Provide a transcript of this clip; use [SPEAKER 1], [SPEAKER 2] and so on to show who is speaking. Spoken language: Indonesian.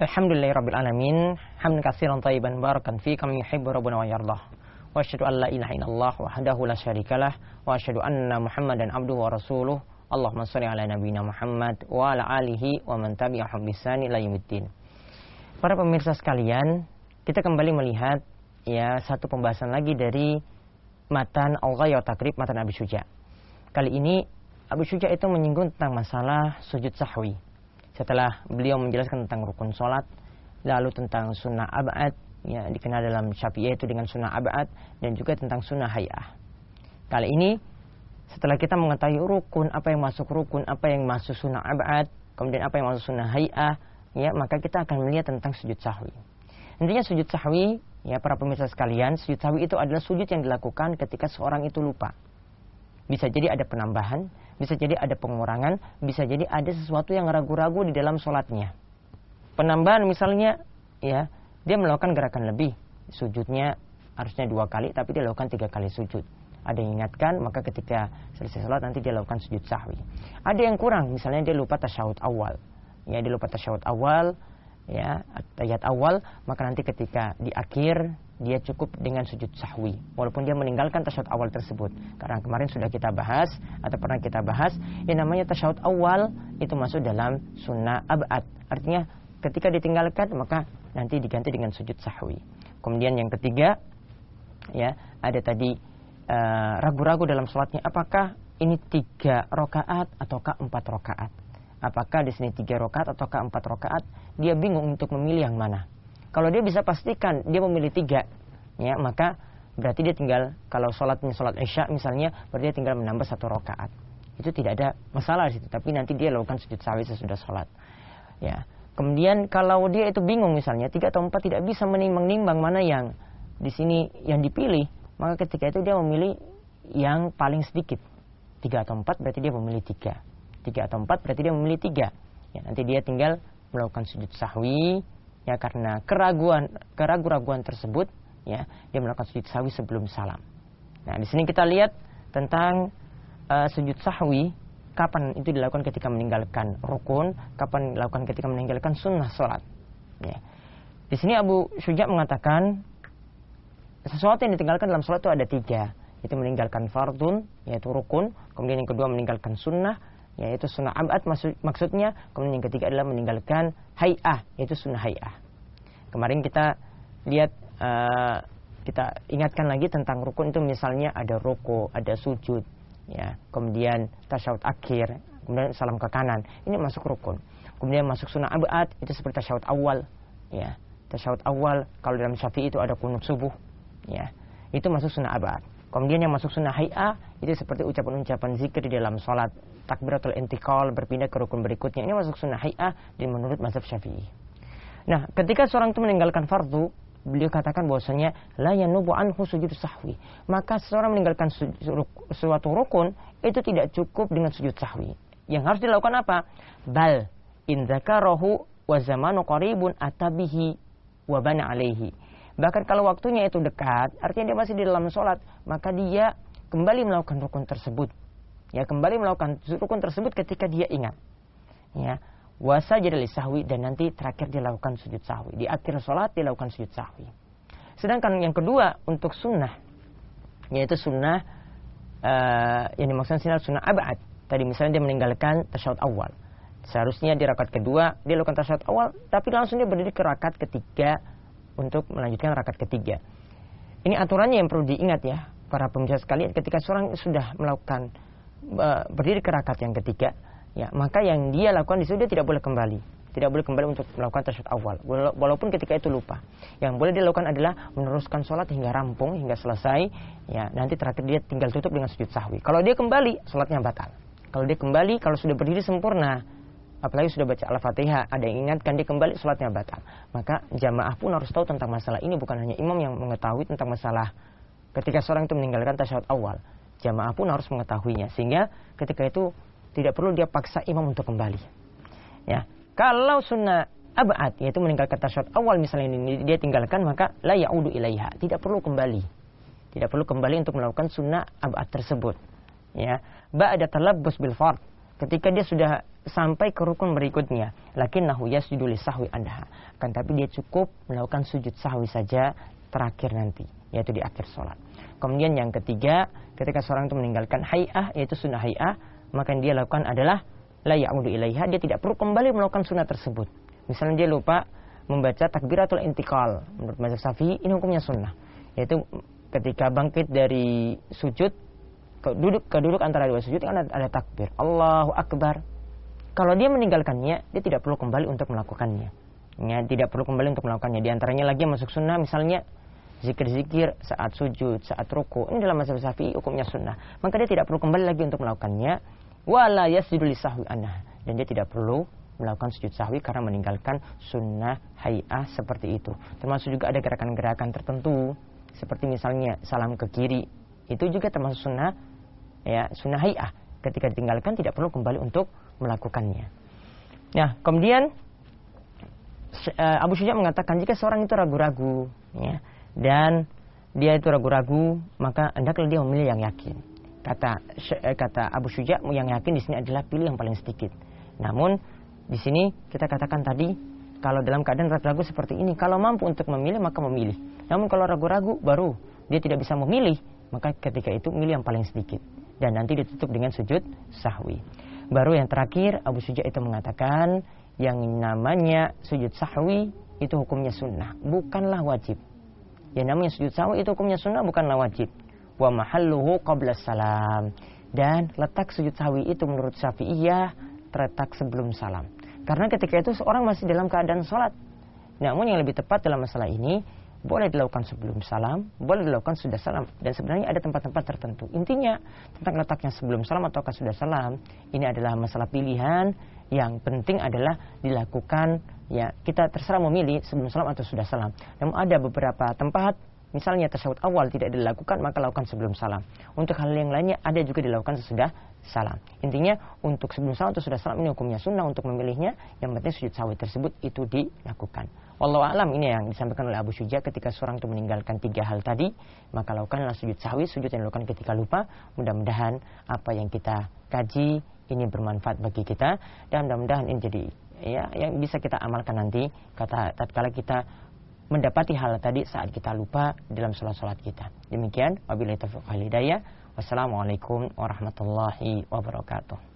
[SPEAKER 1] Alhamdulillah Rabbil Alamin. Hamdan kasiran tayyiban barakan fi kami yuhibbu rabbuna wa yardah. Wa asyhadu an la ilaha illallah wahdahu la syarikalah Wa asyhadu anna muhammadan abduhu wa rasuluh. Allahumma salli ala nabiyina Muhammad Wa ala alihi wa man tabi'ahum bisani la yumiddin Para pemirsa sekalian Kita kembali melihat ya satu pembahasan lagi dari Matan Al-Ghayat Takrib Matan Abi Syuja. Kali ini Abu Syuja itu menyinggung tentang masalah sujud sahwi setelah beliau menjelaskan tentang rukun sholat, lalu tentang sunnah abad, ya dikenal dalam syafi'i itu dengan sunnah abad, dan juga tentang sunnah hayah. Kali ini, setelah kita mengetahui rukun, apa yang masuk rukun, apa yang masuk sunnah abad, kemudian apa yang masuk sunnah hayah, ya maka kita akan melihat tentang sujud sahwi. Intinya sujud sahwi, ya para pemirsa sekalian, sujud sahwi itu adalah sujud yang dilakukan ketika seorang itu lupa. Bisa jadi ada penambahan, bisa jadi ada pengurangan, bisa jadi ada sesuatu yang ragu-ragu di dalam sholatnya. Penambahan misalnya, ya dia melakukan gerakan lebih, sujudnya harusnya dua kali, tapi dia lakukan tiga kali sujud. Ada yang ingatkan, maka ketika selesai sholat nanti dia lakukan sujud sahwi. Ada yang kurang, misalnya dia lupa tasyahud awal. Ya, dia lupa tasyahud awal, ya, ayat awal, maka nanti ketika di akhir dia cukup dengan sujud sahwi walaupun dia meninggalkan tasyahud awal tersebut. Karena kemarin sudah kita bahas atau pernah kita bahas yang namanya tasyahud awal itu masuk dalam sunnah abad. Artinya ketika ditinggalkan maka nanti diganti dengan sujud sahwi. Kemudian yang ketiga ya ada tadi eh, ragu-ragu dalam sholatnya apakah ini tiga rokaat ataukah empat rokaat apakah di sini tiga rokaat ataukah empat rokaat dia bingung untuk memilih yang mana kalau dia bisa pastikan dia memilih tiga, ya maka berarti dia tinggal kalau sholatnya sholat isya misalnya, berarti dia tinggal menambah satu rakaat. Itu tidak ada masalah di situ. Tapi nanti dia lakukan sujud sawi sesudah sholat. Ya. Kemudian kalau dia itu bingung misalnya tiga atau empat tidak bisa menimbang-nimbang mana yang di sini yang dipilih, maka ketika itu dia memilih yang paling sedikit. Tiga atau empat berarti dia memilih tiga. Tiga atau empat berarti dia memilih tiga. Ya, nanti dia tinggal melakukan sujud sahwi ya karena keraguan keraguan-raguan tersebut ya dia melakukan sujud sahwi sebelum salam. Nah, di sini kita lihat tentang uh, sujud sahwi kapan itu dilakukan ketika meninggalkan rukun, kapan dilakukan ketika meninggalkan sunnah sholat. Ya. Di sini Abu Syuja mengatakan sesuatu yang ditinggalkan dalam sholat itu ada tiga, itu meninggalkan fardun, yaitu rukun, kemudian yang kedua meninggalkan sunnah, yaitu sunnah abad. Maksud, maksudnya kemudian yang ketiga adalah meninggalkan hayah yaitu sunnah hayah. Kemarin kita lihat uh, kita ingatkan lagi tentang rukun itu. Misalnya ada ruku ada sujud ya. Kemudian tasyahud akhir kemudian salam ke kanan. Ini masuk rukun. Kemudian masuk sunnah abad itu seperti tasyahud awal ya. Tasyahud awal kalau dalam syafi'i itu ada kunut subuh ya. Itu masuk sunnah abad. Kemudian yang masuk sunnah hay'ah itu seperti ucapan-ucapan zikir di dalam sholat. Takbiratul intikal berpindah ke rukun berikutnya. Ini masuk sunnah hay'ah di menurut mazhab syafi'i. Nah, ketika seorang itu meninggalkan fardu, beliau katakan bahwasanya la yanubu anhu sujud sahwi. Maka seorang meninggalkan suatu rukun itu tidak cukup dengan sujud sahwi. Yang harus dilakukan apa? Bal in dzakarahu wa zamanu qaribun atabihi wa bana alaihi Bahkan kalau waktunya itu dekat, artinya dia masih di dalam sholat, maka dia kembali melakukan rukun tersebut. Ya, kembali melakukan rukun tersebut ketika dia ingat. Ya, wasa jadi sahwi dan nanti terakhir dia lakukan sujud sahwi. Di akhir sholat dia lakukan sujud sahwi. Sedangkan yang kedua untuk sunnah, yaitu sunnah uh, yang dimaksudkan sunnah abad. Tadi misalnya dia meninggalkan tasyahud awal. Seharusnya di rakaat kedua dia lakukan tasyahud awal, tapi langsung dia berdiri ke rakaat ketiga untuk melanjutkan rakaat ketiga. Ini aturannya yang perlu diingat ya, para pemirsa sekalian. Ketika seorang sudah melakukan berdiri ke rakaat yang ketiga, ya maka yang dia lakukan di situ dia tidak boleh kembali, tidak boleh kembali untuk melakukan tasyahud awal, walaupun ketika itu lupa. Yang boleh dilakukan adalah meneruskan sholat hingga rampung, hingga selesai. Ya, nanti terakhir dia tinggal tutup dengan sujud sahwi. Kalau dia kembali, sholatnya batal. Kalau dia kembali, kalau sudah berdiri sempurna, apalagi sudah baca Al-Fatihah, ada yang ingatkan dia kembali sholatnya batal. Maka jamaah pun harus tahu tentang masalah ini, bukan hanya imam yang mengetahui tentang masalah ketika seorang itu meninggalkan tasyahud awal. Jamaah pun harus mengetahuinya, sehingga ketika itu tidak perlu dia paksa imam untuk kembali. Ya, kalau sunnah abad yaitu meninggalkan tasyahud awal misalnya ini dia tinggalkan maka la yaudu ilaiha, tidak perlu kembali. Tidak perlu kembali untuk melakukan sunnah abad tersebut. Ya, ba'da talabbus bil fard. Ketika dia sudah sampai ke rukun berikutnya. Lakinnahu yasjudu sahwi anha. Kan tapi dia cukup melakukan sujud sahwi saja terakhir nanti, yaitu di akhir sholat. Kemudian yang ketiga, ketika seorang itu meninggalkan hay'ah, yaitu sunnah hay'ah, maka yang dia lakukan adalah la ya'udu ilaiha, dia tidak perlu kembali melakukan sunnah tersebut. Misalnya dia lupa membaca takbiratul intikal. Menurut mazhab Syafi'i ini hukumnya sunnah. Yaitu ketika bangkit dari sujud ke duduk antara dua sujud kan ada, ada takbir. Allahu akbar. Kalau dia meninggalkannya, dia tidak perlu kembali untuk melakukannya. Ya, tidak perlu kembali untuk melakukannya. Di antaranya lagi masuk sunnah misalnya zikir-zikir saat sujud, saat ruku. Ini dalam mazhab Syafi'i hukumnya sunnah. Maka dia tidak perlu kembali lagi untuk melakukannya. Wala yasjudu sahwi anah. Dan dia tidak perlu melakukan sujud sahwi karena meninggalkan sunnah hay'ah seperti itu. Termasuk juga ada gerakan-gerakan tertentu seperti misalnya salam ke kiri. Itu juga termasuk sunnah ya sunnah hay'ah. Ketika ditinggalkan tidak perlu kembali untuk melakukannya. Nah, kemudian eh, Abu Syuja mengatakan jika seorang itu ragu-ragu ya, dan dia itu ragu-ragu, maka hendaklah dia memilih yang yakin. Kata eh, kata Abu Syuja yang yakin di sini adalah pilih yang paling sedikit. Namun di sini kita katakan tadi kalau dalam keadaan ragu-ragu seperti ini, kalau mampu untuk memilih maka memilih. Namun kalau ragu-ragu baru dia tidak bisa memilih, maka ketika itu milih yang paling sedikit dan nanti ditutup dengan sujud sahwi. Baru yang terakhir Abu Suja itu mengatakan yang namanya sujud sahwi itu hukumnya sunnah, bukanlah wajib. Yang namanya sujud sahwi itu hukumnya sunnah bukanlah wajib. Wa mahalluhu qabla salam. Dan letak sujud sahwi itu menurut Syafi'iyah terletak sebelum salam. Karena ketika itu seorang masih dalam keadaan sholat. Namun yang lebih tepat dalam masalah ini boleh dilakukan sebelum salam, boleh dilakukan sudah salam. Dan sebenarnya ada tempat-tempat tertentu. Intinya tentang letaknya sebelum salam atau sudah salam, ini adalah masalah pilihan. Yang penting adalah dilakukan ya kita terserah memilih sebelum salam atau sudah salam. Namun ada beberapa tempat misalnya tersebut awal tidak dilakukan maka lakukan sebelum salam. Untuk hal yang lainnya ada juga dilakukan sesudah salam. Intinya untuk sebelum salam atau sudah salam ini hukumnya sunnah untuk memilihnya. Yang penting sujud sawi tersebut itu dilakukan. Wallahu alam ini yang disampaikan oleh Abu Syuja ketika seorang itu meninggalkan tiga hal tadi maka lakukanlah sujud sawi sujud yang dilakukan ketika lupa. Mudah-mudahan apa yang kita kaji ini bermanfaat bagi kita dan mudah-mudahan ini jadi ya yang bisa kita amalkan nanti kata tatkala kita mendapati hal tadi saat kita lupa dalam sholat-sholat kita. Demikian, wabillahi taufiq hidayah. Wassalamualaikum warahmatullahi wabarakatuh.